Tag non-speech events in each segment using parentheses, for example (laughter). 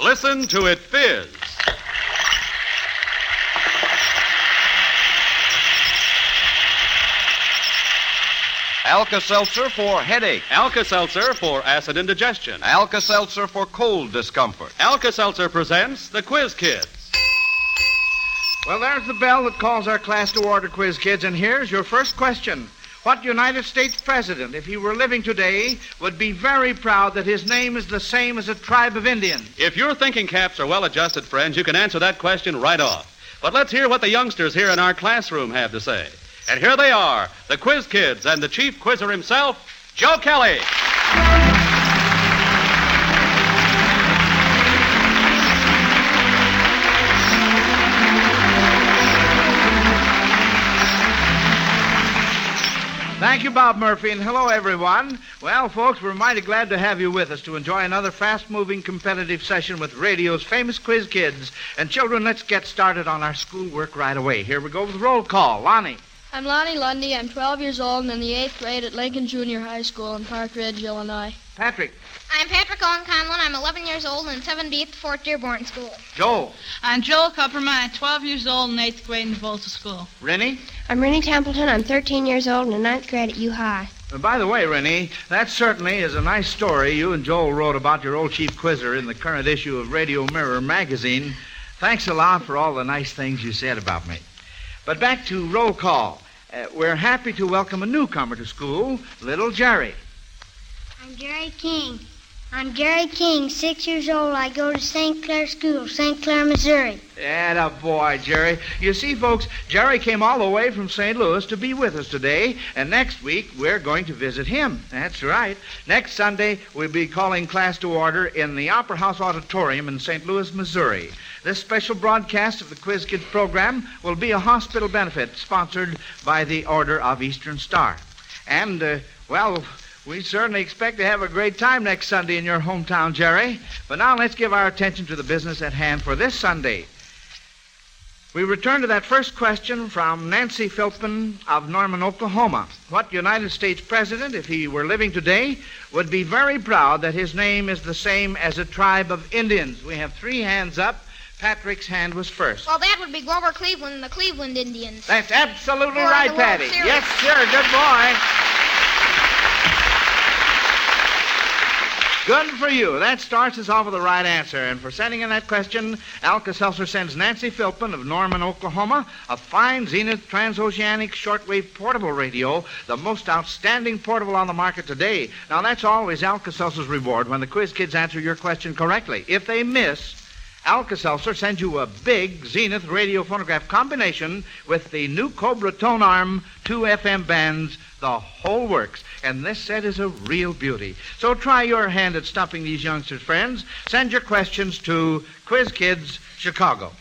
Listen to it fizz. Alka Seltzer for headache. Alka Seltzer for acid indigestion. Alka Seltzer for cold discomfort. Alka Seltzer presents the Quiz Kids. Well, there's the bell that calls our class to order, quiz kids, and here's your first question. What United States president, if he were living today, would be very proud that his name is the same as a tribe of Indians? If your thinking caps are well adjusted, friends, you can answer that question right off. But let's hear what the youngsters here in our classroom have to say. And here they are, the Quiz Kids and the chief quizzer himself, Joe Kelly. Thank you, Bob Murphy, and hello, everyone. Well, folks, we're mighty glad to have you with us to enjoy another fast moving competitive session with radio's famous quiz kids. And, children, let's get started on our schoolwork right away. Here we go with roll call. Lonnie. I'm Lonnie Lundy. I'm 12 years old and in the 8th grade at Lincoln Junior High School in Park Ridge, Illinois. Patrick. I'm Patrick Owen Conlon. I'm 11 years old and in 7B at the Fort Dearborn School. Joel. I'm Joel Kupperman. I'm 12 years old and 8th grade in the Volta School. Rennie. I'm Rennie Templeton. I'm 13 years old and in 9th grade at U High. Uh, by the way, Rennie, that certainly is a nice story you and Joel wrote about your old chief quizzer in the current issue of Radio Mirror magazine. Thanks a lot for all the nice things you said about me. But back to roll call. Uh, we're happy to welcome a newcomer to school, little Jerry. Jerry King. I'm Jerry King, six years old. I go to St. Clair School, St. Clair, Missouri. a boy, Jerry. You see, folks, Jerry came all the way from St. Louis to be with us today, and next week we're going to visit him. That's right. Next Sunday, we'll be calling class to order in the Opera House Auditorium in St. Louis, Missouri. This special broadcast of the Quiz Kids program will be a hospital benefit sponsored by the Order of Eastern Star. And, uh, well, we certainly expect to have a great time next Sunday in your hometown, Jerry. But now let's give our attention to the business at hand for this Sunday. We return to that first question from Nancy Philpin of Norman, Oklahoma. What United States president, if he were living today, would be very proud that his name is the same as a tribe of Indians? We have three hands up. Patrick's hand was first. Well, that would be Grover Cleveland and the Cleveland Indians. That's absolutely right, Patty. Yes, sir. Good boy. Good for you. That starts us off with the right answer. And for sending in that question, Alka Seltzer sends Nancy Philpin of Norman, Oklahoma, a fine Zenith transoceanic shortwave portable radio, the most outstanding portable on the market today. Now, that's always Alka Seltzer's reward when the quiz kids answer your question correctly. If they miss, Alka Seltzer sends you a big Zenith radio phonograph combination with the new Cobra tone arm, two FM bands, the whole works. And this set is a real beauty. So try your hand at stopping these youngsters, friends. Send your questions to Quiz Kids, Chicago.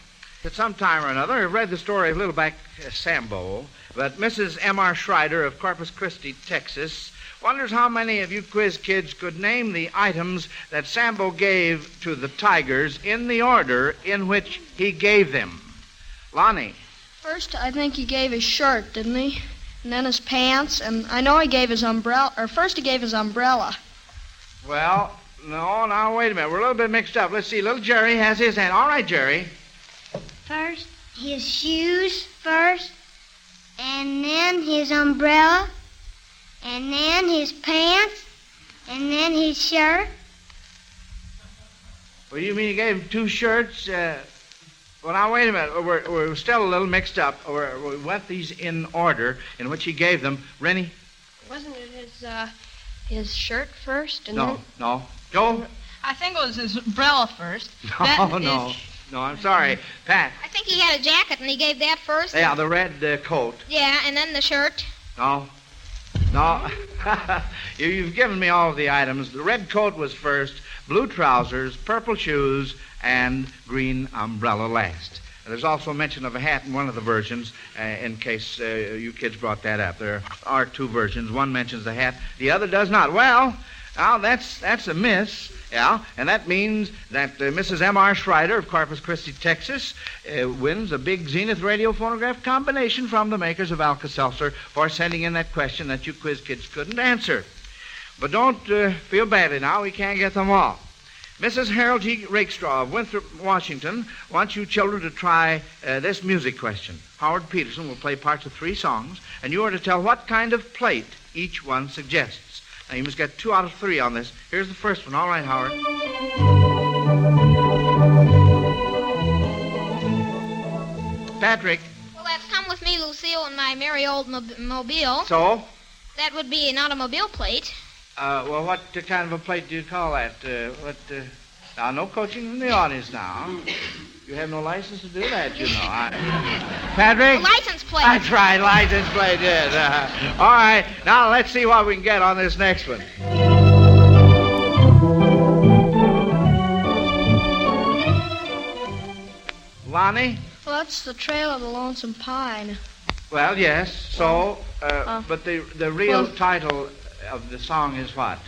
At some time or another, I've read the story of Little Back uh, Sambo, but Mrs. M.R. Schreider of Corpus Christi, Texas, wonders how many of you quiz kids could name the items that Sambo gave to the tigers in the order in which he gave them. Lonnie. First, I think he gave his shirt, didn't he? And then his pants, and I know he gave his umbrella. Or first, he gave his umbrella. Well, no, now wait a minute. We're a little bit mixed up. Let's see. Little Jerry has his hand. All right, Jerry. First, his shoes first, and then his umbrella, and then his pants, and then his shirt. Well, you mean you gave him two shirts? Uh, well, now, wait a minute. We're, we're still a little mixed up. We're, we went these in order in which he gave them. Rennie? Wasn't it his uh, his shirt first? And No, then... no. Joe? I think it was his umbrella first. (laughs) No, Then no. his- No, I'm sorry. Pat. I think he had a jacket and he gave that first. Yeah, the red uh, coat. Yeah, and then the shirt. No. No. (laughs) you, you've given me all of the items. The red coat was first, blue trousers, purple shoes, and green umbrella last. There's also mention of a hat in one of the versions, uh, in case uh, you kids brought that up. There are two versions. One mentions the hat, the other does not. Well, now that's that's a miss, yeah, and that means that uh, Mrs. M.R. Schreider of Corpus Christi, Texas, uh, wins a big Zenith radio phonograph combination from the makers of Alka-Seltzer for sending in that question that you quiz kids couldn't answer. But don't uh, feel badly now. We can't get them all. Mrs. Harold G. Rakestraw of Winthrop, Washington, wants you children to try uh, this music question. Howard Peterson will play parts of three songs, and you are to tell what kind of plate each one suggests. Now, you must get two out of three on this. Here's the first one. All right, Howard. Patrick, Well, that's Come With Me, Lucille, and My Merry Old Mob- Mobile. so, That would be an automobile plate. uh, well, what uh, kind of a plate do you call that? Uh, what, uh, now, no coaching from the audience now. You have no license to do that, you know. I, (laughs) Patrick? A license plate. That's right, license plate, yes. Uh, all right, now let's see what we can get on this next one. Lonnie? Well, that's the trail of the lonesome pine. Well, yes. So, uh, Uh, but the the real well- title of the song is what?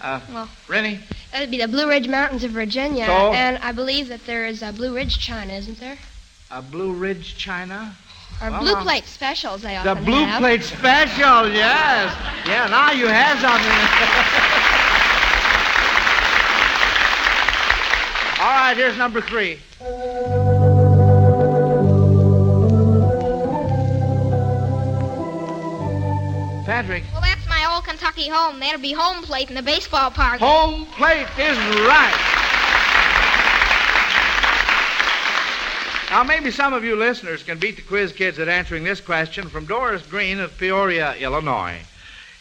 Uh, Well- Rennie? That would be the Blue Ridge Mountains of Virginia. So? And I believe that there is a Blue Ridge China, isn't there? A Blue Ridge China? Or Well, Blue uh, Plate specials they The Blue have. Plate Special, yes. Yeah, now you have something. (laughs) All right, here's number three. Patrick, Well, that's my old Kentucky home. That'll be home plate in the baseball park. home plate is right. Now, maybe some of you listeners can beat the quiz kids at answering this question from Doris Green of Peoria, Illinois.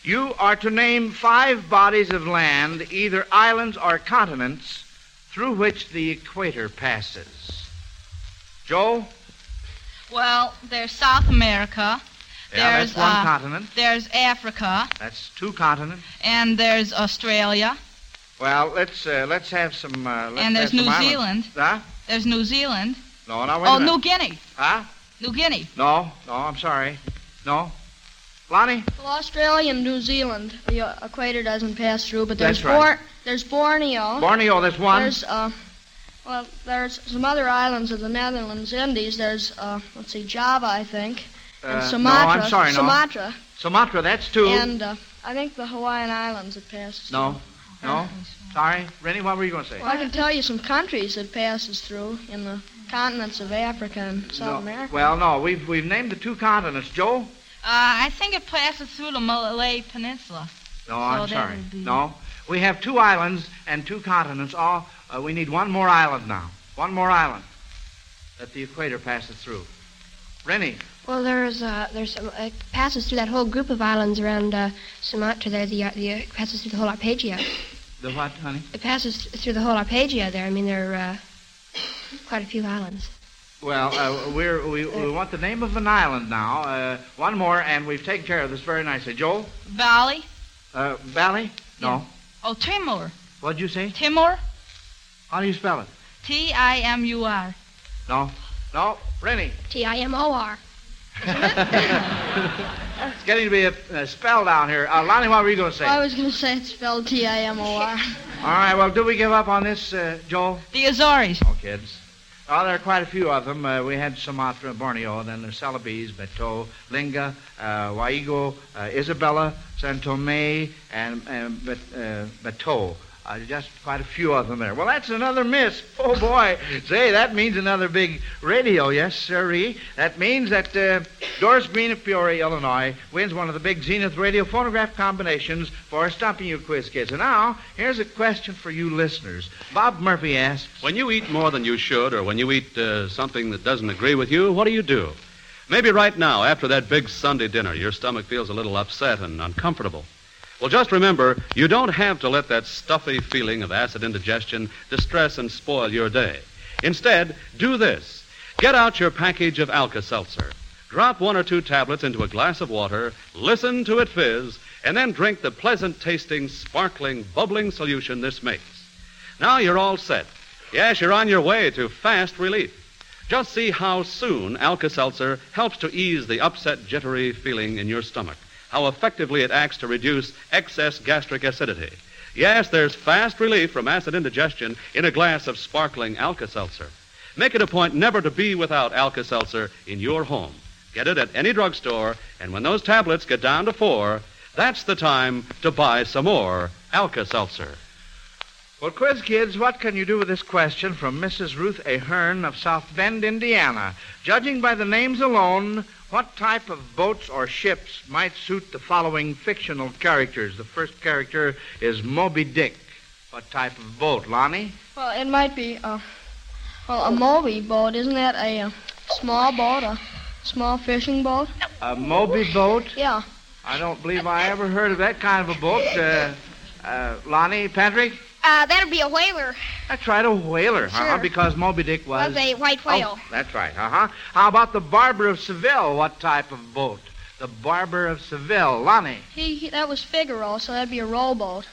You are to name five bodies of land, either islands or continents, through which the equator passes. Joe? Well, there's South America. Yeah, there's that's one uh, continent. There's Africa, That's two continents. and there's Australia, Well, let's uh, let's have some. Uh, let's and there's New islands. Zealand. Huh? There's New Zealand. No, no, wait a oh, minute. New Guinea. Huh? New Guinea. No, no, I'm sorry. No. Lonnie? Well, Australia and New Zealand, the uh, equator doesn't pass through, but there's That's right. Bor- there's Borneo. Borneo, that's one. There's uh, well, there's some other islands of the Netherlands, Indies. There's uh, let's see, Java, I think, Uh, and no, Sumatra. I'm sorry, no. Sumatra, Sumatra, that's two. and uh, I think the Hawaiian Islands it passes. No. No. Sorry. Rennie, what were you going to say? Well, I can tell you some countries it passes through in the continents of Africa and South no. America. Well, no, we've we've named the two continents. Joe? Uh, I think it passes through the Malay Peninsula. No, So I'm sorry. be- No. We have two islands and two continents. All uh, we need one more island now. One more island that the equator passes through. Rennie? Well, there's uh, there's some, it passes through that whole group of islands around uh, Sumatra. There, the uh, the uh, passes through the whole Arpegia. The what, honey? It passes through the whole Arpeggio There, I mean, there are uh, quite a few islands. Well, uh, we're, we, we want the name of an island now. Uh, one more, and we've taken care of this very nicely. Joel? Bali. Uh, Bali? No. Oh, Timor. What'd you say? Timor. How do you spell it? T I M U R. No. No. Rennie? T I M O R. (laughs) (laughs) It's getting to be a, a spell down here. Uh, Lonnie, what were you going to say? I was going to say it's spelled T-I-M-O-R. All right, well, do we give up on this, uh, Joel? The Azores. Oh, kids. Well, there are quite a few of them. Uh, we had Sumatra, Borneo, then there's Celebes, Beto, Linga, uh, Waigo, uh, Isabella, San Tome, and, and Bet, uh, just quite a few of them there. Well, that's another miss. Oh, boy. Say, that means another big radio. Yes, sirree. That means that uh, Doris Green of Peoria, Illinois, wins one of the big Zenith radio phonograph combinations for stumping you quiz kids. And now, here's a question for you listeners. Bob Murphy asks When you eat more than you should, or when you eat uh, something that doesn't agree with you, what do you do? Maybe right now, after that big Sunday dinner, your stomach feels a little upset and uncomfortable. Well, just remember, you don't have to let that stuffy feeling of acid indigestion distress and spoil your day. Instead, do this. Get out your package of Alka-Seltzer. Drop one or two tablets into a glass of water, listen to it fizz, and then drink the pleasant tasting, sparkling, bubbling solution this makes. Now you're all set. Yes, you're on your way to fast relief. Just see how soon Alka-Seltzer helps to ease the upset, jittery feeling in your stomach how effectively it acts to reduce excess gastric acidity. Yes, there's fast relief from acid indigestion in a glass of sparkling Alka Seltzer. Make it a point never to be without Alka Seltzer in your home. Get it at any drugstore, and when those tablets get down to four, that's the time to buy some more Alka Seltzer. Well, quiz kids, what can you do with this question from Mrs. Ruth Ahern of South Bend, Indiana? Judging by the names alone, what type of boats or ships might suit the following fictional characters? The first character is Moby Dick. What type of boat, Lonnie? Well, it might be a well a Moby boat. Isn't that a, a small boat, a small fishing boat? A Moby boat? Yeah. I don't believe I ever heard of that kind of a boat. Uh, uh, Lonnie, Patrick? Uh, that'd be a whaler. That's right, a whaler, Sure. huh? Because Moby Dick was. Was a white whale. Oh, that's right, uh huh. How about the Barber of Seville? What type of boat? The Barber of Seville. Lonnie. He, he that was Figaro, so that'd be a rowboat.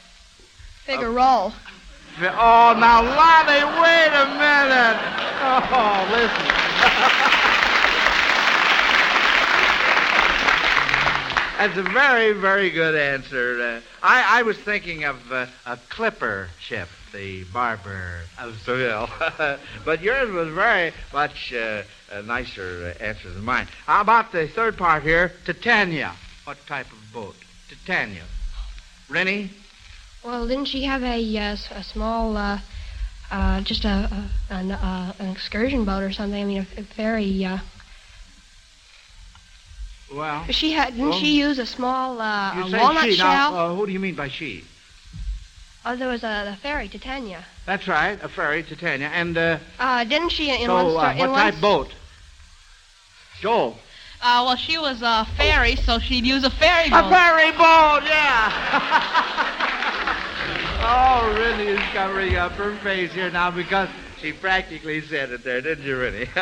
Figaro. Fi- Oh, now, Lonnie, wait a minute. Oh, listen. (laughs) That's a very, very good answer. Uh, I, I was thinking of uh, a clipper ship, the Barber of Seville. (laughs) but yours was very much uh, a nicer answer than mine. How about the third part here? Titania. What type of boat? Titania. Rennie? Well, didn't she have a, uh, a small, uh, uh, just a, an, an excursion boat or something? I mean, a, a very. Uh, Well, she had. Didn't well, she use a small uh, you a say walnut she. shell? Now, uh, who do you mean by she? oh, there was a the ferry, Titania. That's right, a ferry, Titania. And uh, Uh, didn't she in so, one uh, story? what in type boat? Joel. Uh, well, she was a ferry, so she'd use a ferry boat. A ferry boat, yeah. (laughs) oh, Rennie is covering up her face here now because she practically said it there, didn't you, Rennie? (laughs)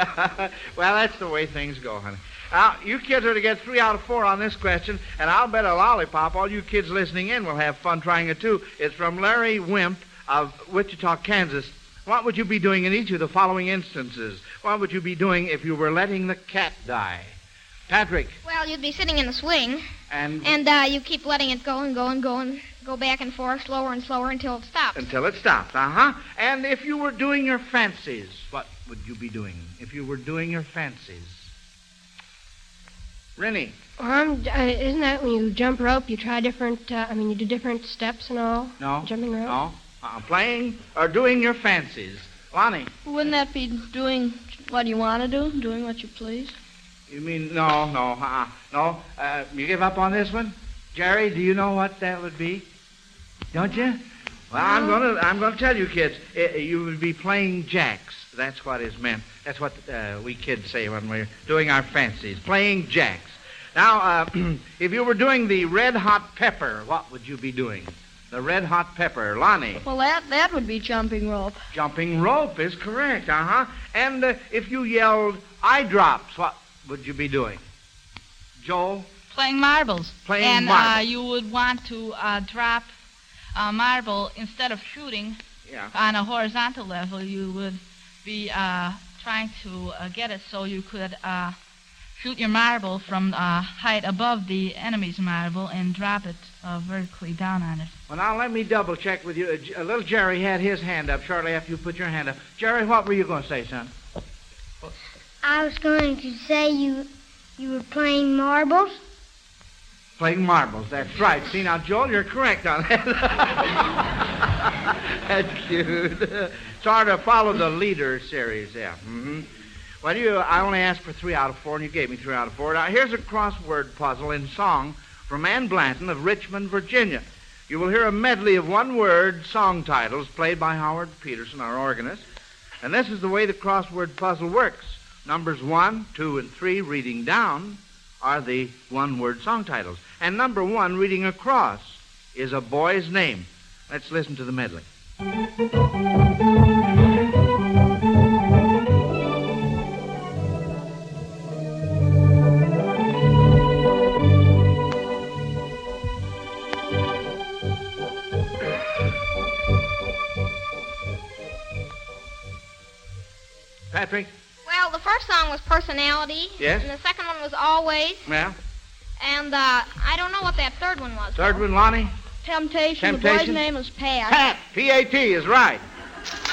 well, that's the way things go, honey. Now, you kids are to get three out of four on this question, and I'll bet a lollipop all you kids listening in will have fun trying it too. It's from Larry Wimp of Wichita, Kansas. What would you be doing in each of the following instances? What would you be doing if you were letting the cat die? Patrick, Well, you'd be sitting in the swing, and and uh, you keep letting it go and go and go and go back and forth, slower and slower until it stops. Until it stops, uh huh. And if you were doing your fancies, what would you be doing if you were doing your fancies? Rennie, Um, uh, isn't that when you jump rope? You try different. Uh, I mean, you do different steps and all. no, Jumping rope. no, uh, playing or doing your fancies. Lonnie, Wouldn't that be doing what you want to do, doing what you please? you mean no, no, uh, no? Uh, you give up on this one, Jerry? Do you know what that would be? Don't you? Well, I'm gonna, I'm gonna tell you, kids. Uh, you would be playing jacks. That's what is meant. That's what uh, we kids say when we're doing our fancies. Playing jacks. Now, uh, (clears throat) if you were doing the red hot pepper, what would you be doing? The red hot pepper, Lonnie. Well, that that would be jumping rope. Jumping rope is correct, uh huh. And uh, if you yelled eye drops, what would you be doing? Joel? Playing marbles. Playing and, marbles. uh, you would want to uh, drop a marble instead of shooting Yeah. on a horizontal level. You would be uh, trying to uh, get it so you could uh, shoot your marble from uh, height above the enemy's marble and drop it uh, vertically down on it. Well, now let me double check with you. Uh, uh, little Jerry had his hand up shortly after you put your hand up. Jerry, what were you going to say, son? I was going to say you you were playing marbles. Playing marbles. That's right. See now, Joel, you're correct on that. (laughs) That's cute. sort of follow the leader series, yeah. Mm-hmm. Well, you, I only asked for three out of four, and you gave me three out of four. Now, here's a crossword puzzle in song from Ann Blanton of Richmond, Virginia. You will hear a medley of one-word song titles played by Howard Peterson, our organist. And this is the way the crossword puzzle works. Numbers one, two, and three, reading down, are the one-word song titles. And number one, reading across, is a boy's name. Let's listen to the medley. Patrick? Well, the first song was Personality. Yes. And the second one was Always. Yeah. And uh, I don't know what that third one was. Third one, Lonnie? Temptation. The boy's name is Pat. Pat. P-A-T is right.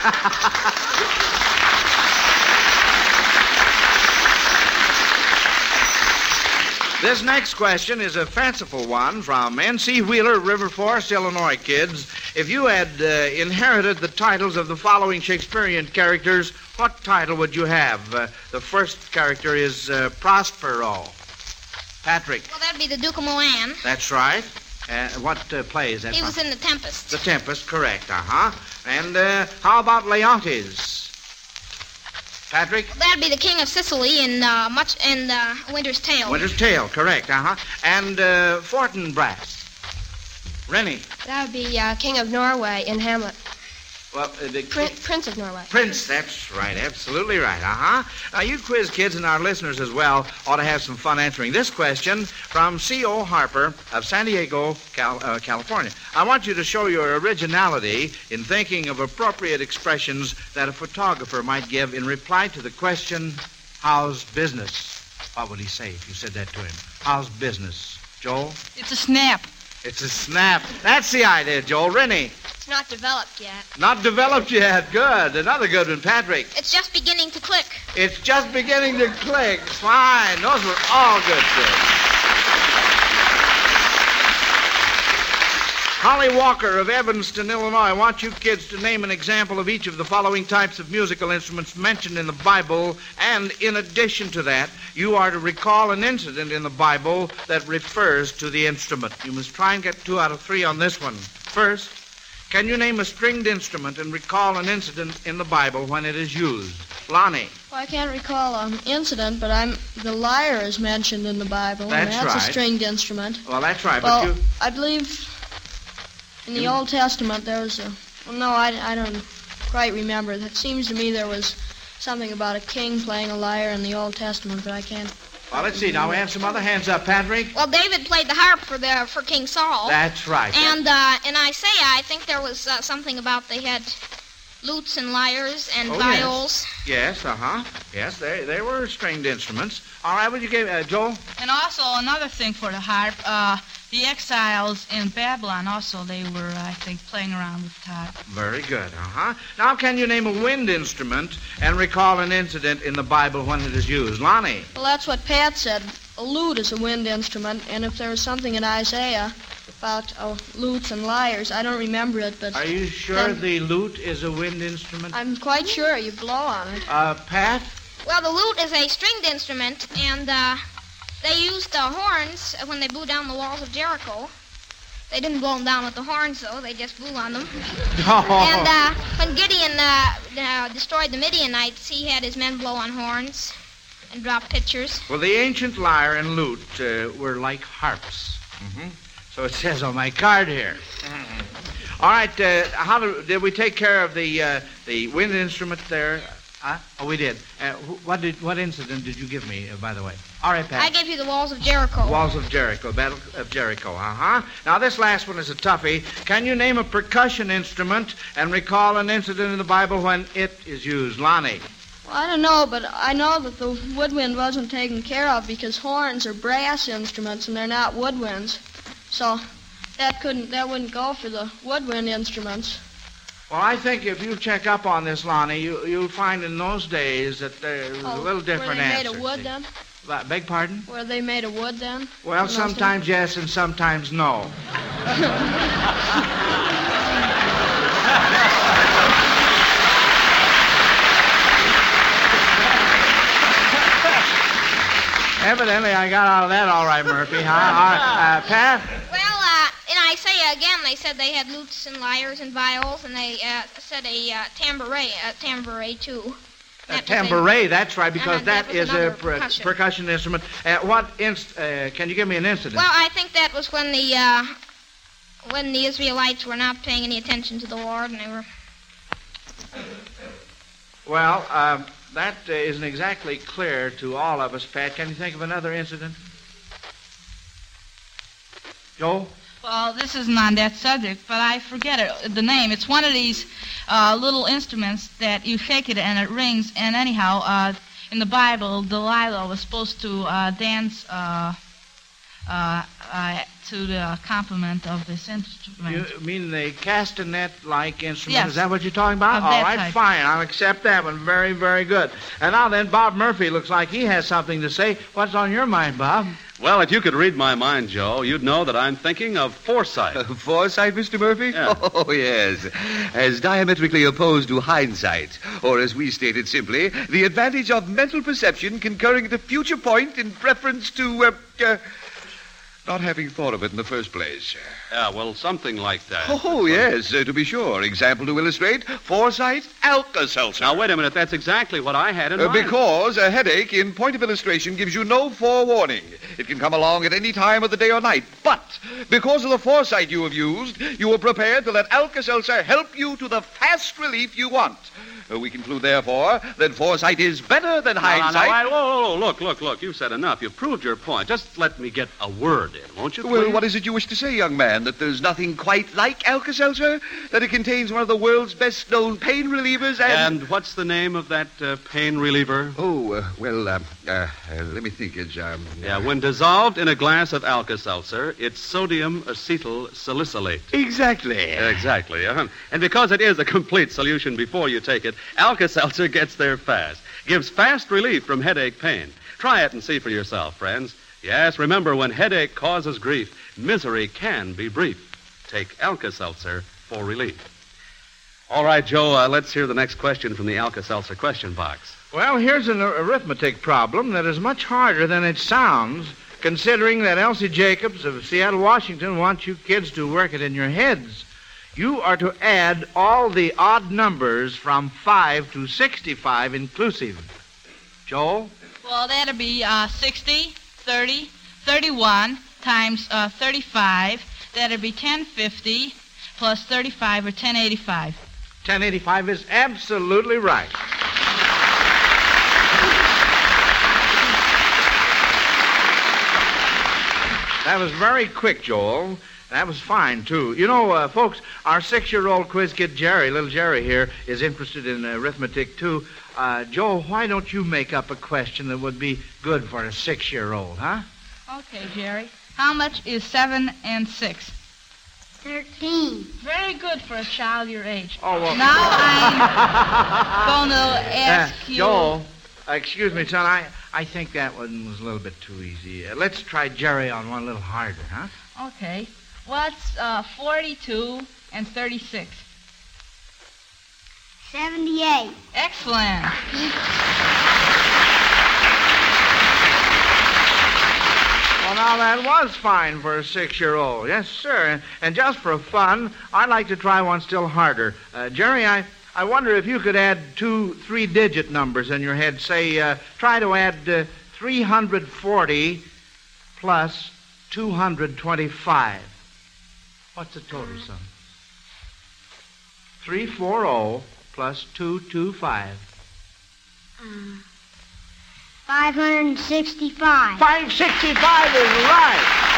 (laughs) This next question is a fanciful one from N.C. Wheeler, River Forest, Illinois, kids. If you had uh, inherited the titles of the following Shakespearean characters, what title would you have? Uh, the first character is uh, Prospero. Patrick. Well, that'd be the Duke of Milan. That's right. Uh, what uh, play is that He from? was in The Tempest. The Tempest, correct, uh-huh. And uh, how about Leontes? Patrick? That'd be the King of Sicily in uh, much in uh, Winter's Tale. Winter's Tale, correct, uh-huh. And uh, Fortinbras. Rennie. That would be uh, King of Norway in Hamlet. Well, uh, the Prin- Prince of Norway. Prince, that's right, absolutely right, uh-huh. Now, you quiz kids and our listeners as well ought to have some fun answering this question from C.O. Harper of San Diego, Cal- uh, California. I want you to show your originality in thinking of appropriate expressions that a photographer might give in reply to the question, how's business? What would he say if you said that to him? How's business? Joel? It's a snap. It's a snap. That's the idea, Joel. Rennie? It's not developed yet. Not developed yet. Good. Another good one, Patrick. It's just beginning to click. It's just beginning to click. Fine. Those were all good kids. Holly Walker of Evanston, Illinois. I want you kids to name an example of each of the following types of musical instruments mentioned in the Bible. And in addition to that, you are to recall an incident in the Bible that refers to the instrument. You must try and get two out of three on this one. First, can you name a stringed instrument and recall an incident in the Bible when it is used? Lonnie. Well, I can't recall an incident, but I'm the lyre is mentioned in the Bible, and That's that's a stringed instrument. Well, that's right, well, but you. I believe in the Old Testament there was a. Well, no, I, I don't quite remember. It seems to me there was something about a king playing a lyre in the Old Testament, but I can't. Well, let's see. Now we have some other hands up, Patrick. Well, David played the harp for the for King Saul. That's right. And uh, in Isaiah, I think there was uh, something about they had lutes and lyres and Oh, viols. Yes, uh huh. Yes, they they were stringed instruments. All right, what you gave uh, Joel? And also another thing for the harp, uh, the exiles in Babylon also they were, I think, playing around with the harp. Very good. Uh huh. Now, can you name a wind instrument and recall an incident in the Bible when it is used, Lonnie? Well, that's what Pat said. A lute is a wind instrument, and if there was something in Isaiah about oh, lutes and lyres, I don't remember it, but Are you sure Then- the lute is a wind instrument? I'm quite sure you blow on it. Uh, Pat. Well, the lute is a stringed instrument, and uh, they used the horns when they blew down the walls of Jericho. They didn't blow them down with the horns, though. They just blew on them. (laughs) And uh, when Gideon uh, uh, destroyed the Midianites, he had his men blow on horns and drop pitchers. Well, the ancient lyre and lute uh, were like harps. hmm So it says on my card here. All right. Uh, how do, did we take care of the uh, the wind instrument there? Huh? Oh, we did. Uh, wh- what did what incident did you give me, uh, by the way? All right, Pat. I gave you the walls of Jericho. Walls of Jericho, Battle of Jericho. Uh huh. Now this last one is a toughie. Can you name a percussion instrument and recall an incident in the Bible when it is used, Lonnie? Well, I don't know, but I know that the woodwind wasn't taken care of because horns are brass instruments and they're not woodwinds. So that couldn't that wouldn't go for the woodwind instruments. Well, I think if you check up on this, Lonnie, you, you'll find in those days that there's oh, a little different were they made of wood, then? Beg pardon? Were they made of wood, then? Well, sometimes yes and sometimes no. (laughs) Evidently, I got out of that all right, Murphy. Huh? Uh, uh, Pat? Say again, they said they had lutes and lyres and viols, and they uh, said a uh, tambourine, a tambourine too. A a- that's right, because Uh, that that was a per- percussion. percussion instrument. Uh, what inst- uh, can you give me an incident? Well, I think that was when the uh, when the Israelites were not paying any attention to the Lord, and they were. Well, um, that uh, isn't exactly clear to all of us, Pat. Can you think of another incident? Joe? Well, this isn't on that subject, but I forget it, the name. It's one of these uh, little instruments that you shake it and it rings. And anyhow, uh, in the Bible, Delilah was supposed to uh, dance uh, uh, uh, to the accompaniment of this instrument. You mean the castanet-like instrument? Yes. Is that what you're talking about? Of All right, type. fine. I'll accept that one. Very, very good. And now then, Bob Murphy looks like he has something to say. What's on your mind, Bob? Well, if you could read my mind, Joe, you'd know that I'm thinking of foresight. (laughs) Foresight, Mr. Murphy? Yeah. (laughs) Oh, yes. As diametrically opposed to hindsight. Or, as we state it simply, the advantage of mental perception concurring at a future point in preference to, uh, uh, not having thought of it in the first place. Yeah, well, something like that. Oh, yes, uh, to be sure. Example to illustrate foresight, Alka-Seltzer. Now, wait a minute. That's exactly what I had in Uh, mind. because a headache, in point of illustration, gives you no forewarning. It can come along at any time of the day or night. But because of the foresight you have used, you are prepared to let Alka-Seltzer help you to the fast relief you want. Uh, we conclude, therefore, that foresight is better than now, hindsight. wait, whoa, whoa, whoa, look, look, look. You've said enough. You've proved your point. Just let me get a word in, won't you? Well, what is it you wish to say, young man? That there's nothing quite like Alka-Seltzer? That it contains one of the world's best-known pain relievers and... And what's the name of that uh, pain reliever? Oh, uh, well, uh, uh, uh, let me think. It's, um... Yeah, when dissolved in a glass of Alka-Seltzer, it's sodium acetyl salicylate. Exactly. Exactly. Uh-huh. And because it is a complete solution before you take it, Alka-Seltzer gets there fast. Gives fast relief from headache pain. Try it and see for yourself, friends. Yes, remember, when headache causes grief, misery can be brief. Take Alka-Seltzer for relief. All right, Joe, uh, let's hear the next question from the Alka-Seltzer question box. Well, here's an arithmetic problem that is much harder than it sounds, considering that Elsie Jacobs of Seattle, Washington wants you kids to work it in your heads. You are to add all the odd numbers from 5 to 65 inclusive. Joel? Well, that'd be uh, 60, 30, 31 times uh, 35. That'd be 1050 plus 35 or 1085. 1085 is absolutely right. That was very quick, Joel. That was fine, too. You know, uh, folks, our six year old quiz kid Jerry, little Jerry here, is interested in arithmetic, too. Uh, Joel, why don't you make up a question that would be good for a six year old, huh? Okay, Jerry. How much is 7 and 6? 13. Very good for a child your age. Oh, well. Now I'm (laughs) going (laughs) to ask Uh, you. Joel, uh, excuse me, son. I, I think that one was a little bit too easy. Uh, let's try Jerry on one a little harder, huh? Okay. What's uh, 42 and 36? 78. Excellent. Well, now that was fine for a six-year-old. Yes, sir. And, and just for fun, I'd like to try one still harder. Uh, Jerry, I, I wonder if you could add two three-digit numbers in your head. Say, uh, try to add uh, 340 plus 225. What's the total, sum? 340 plus 225. Uh, 565. 565 is right.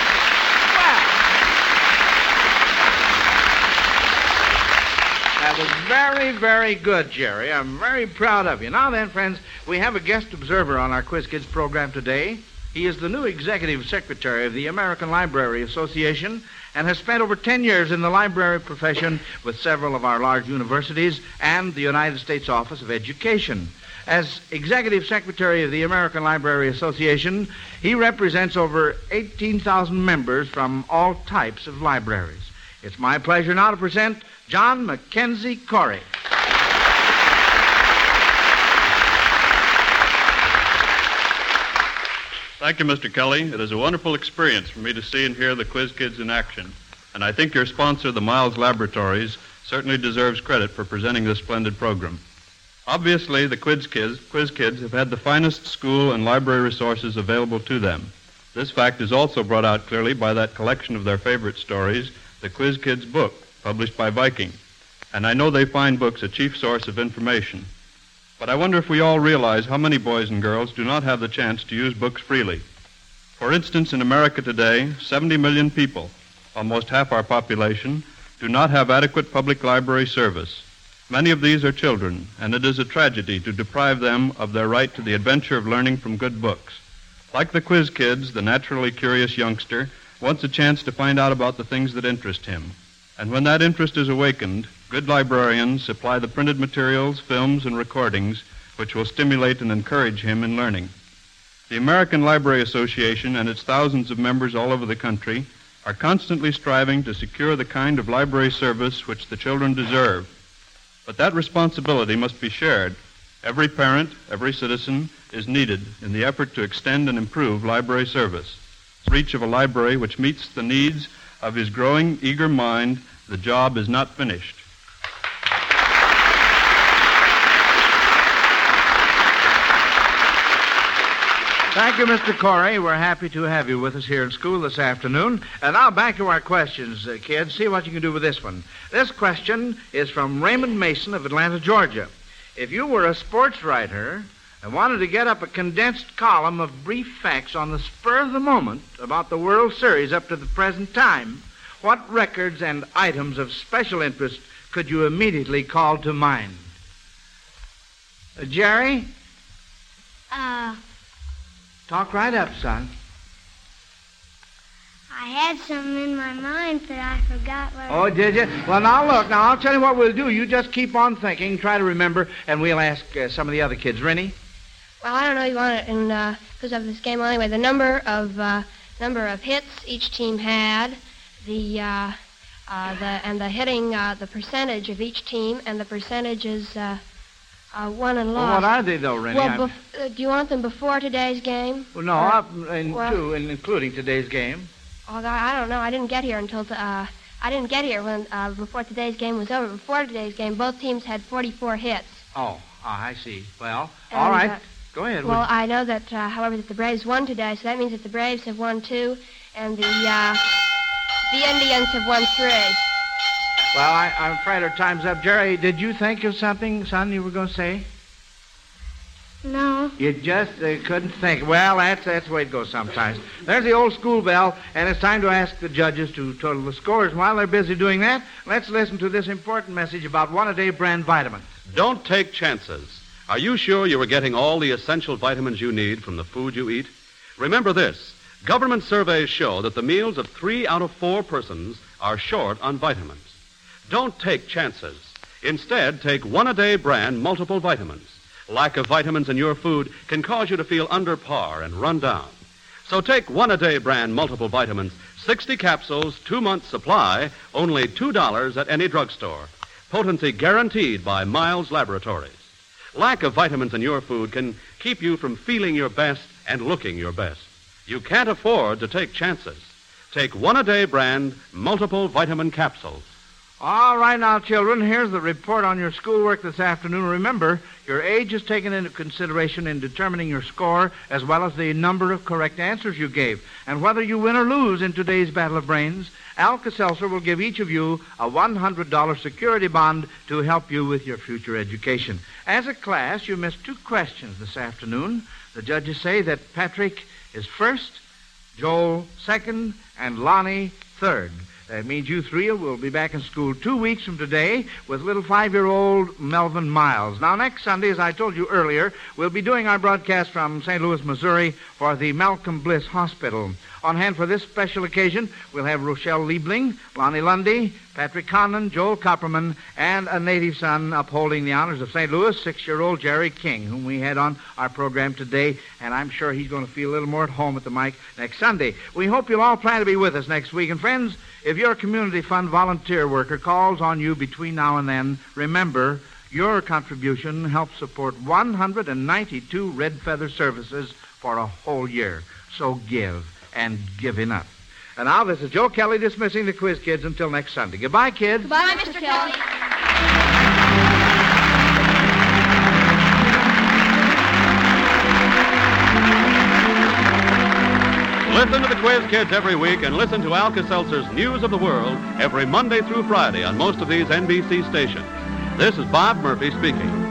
That was very, very good, Jerry. I'm very proud of you. Now then, friends, we have a guest observer on our Quiz Kids program today. He is the new executive secretary of the American Library Association and has spent over 10 years in the library profession with several of our large universities and the United States Office of Education. As executive secretary of the American Library Association, he represents over 18,000 members from all types of libraries. It's my pleasure now to present John Mackenzie Cory. Thank you, Mr. Kelly. It is a wonderful experience for me to see and hear the Quiz Kids in action. And I think your sponsor, the Miles Laboratories, certainly deserves credit for presenting this splendid program. Obviously, the Quiz Kids, Quiz Kids have had the finest school and library resources available to them. This fact is also brought out clearly by that collection of their favorite stories, the Quiz Kids book, published by Viking. And I know they find books a chief source of information. But I wonder if we all realize how many boys and girls do not have the chance to use books freely. For instance, in America today, 70 million people, almost half our population, do not have adequate public library service. Many of these are children, and it is a tragedy to deprive them of their right to the adventure of learning from good books. Like the quiz kids, the naturally curious youngster wants a chance to find out about the things that interest him. And when that interest is awakened, good librarians supply the printed materials, films, and recordings which will stimulate and encourage him in learning. The American Library Association and its thousands of members all over the country are constantly striving to secure the kind of library service which the children deserve. But that responsibility must be shared. Every parent, every citizen is needed in the effort to extend and improve library service. The Reach of a library which meets the needs of his growing, eager mind, the job is not finished. Thank you, Mr. Cory. We're happy to have you with us here in school this afternoon. And now back to our questions, uh, kids. See what you can do with this one. This question is from Raymond Mason of Atlanta, Georgia. If you were a sports writer and wanted to get up a condensed column of brief facts on the spur of the moment about the World Series up to the present time, what records and items of special interest could you immediately call to mind? Uh, Jerry? Uh, Talk right up, son. I had some in my mind, but I forgot what. Oh, did you? Well, now look. Now I'll tell you what we'll do. You just keep on thinking, try to remember, and we'll ask uh, some of the other kids. Rennie. Well, I don't know. If you want it in uh, because of this game anyway. The number of uh, number of hits each team had, the uh, uh, the and the hitting uh, the percentage of each team, and the percentages uh, uh, won and Well, lost. what are they, though, Rennie? Well, I'm- bef- uh, do you want them before today's game? Well, no, Or- in well- two, including today's game. Oh, I don't know. I didn't get here until t- uh, I didn't get here when uh, before today's game was over. Before today's game, both teams had 44 hits. Oh, ah, I see. Well, And, all right. uh, Go ahead. Well, I know that, uh, however, that the Braves won today, so that means that the Braves have won two, and the uh, the Indians have won three. well I, I'm afraid our time's up. Jerry, did you think of something, son, you were going to say? No. You just uh, couldn't think. Well, that's that's the way it goes sometimes. There's the old school bell, and it's time to ask the judges to total the scores. While they're busy doing that, let's listen to this important message about one-a-day brand vitamins. Don't take chances. Are you sure you are getting all the essential vitamins you need from the food you eat? Remember this government surveys show that the meals of three out of four persons are short on vitamins. Don't take chances. Instead, take one a day brand multiple vitamins. Lack of vitamins in your food can cause you to feel under par and run down. So take one a day brand multiple vitamins, 60 capsules, two months supply, only $2 at any drugstore. Potency guaranteed by Miles Laboratories. Lack of vitamins in your food can keep you from feeling your best and looking your best. You can't afford to take chances. Take one a day brand multiple vitamin capsules. All right, now, children, here's the report on your schoolwork this afternoon. Remember, your age is taken into consideration in determining your score, as well as the number of correct answers you gave. And whether you win or lose in today's Battle of Brains, Alka-Seltzer will give each of you a $100 security bond to help you with your future education. As a class, you missed two questions this afternoon. The judges say that Patrick is first, Joel second, and Lonnie third. That means you three will be back in school two weeks from today with little five-year-old Melvin Miles. Now, next Sunday, as I told you earlier, we'll be doing our broadcast from St. Louis, Missouri for the Malcolm Bliss Hospital. On hand for this special occasion, we'll have Rochelle Liebling, Lonnie Lundy, Patrick Conlon, Joel Kupperman, and a native son upholding the honors of St. Louis, six-year-old Jerry King, whom we had on our program today, and I'm sure he's going to feel a little more at home at the mic next Sunday. We hope you'll all plan to be with us next week. And friends, if your community fund volunteer worker calls on you between now and then, remember your contribution helps support 192 Red Feather services for a whole year. So give, and giving up. And now this is Joe Kelly dismissing the quiz kids until next Sunday. Goodbye, kids. Goodbye, Mr. Kelly. Listen to the Quiz Kids every week and listen to Alka Seltzer's News of the World every Monday through Friday on most of these NBC stations. This is Bob Murphy speaking.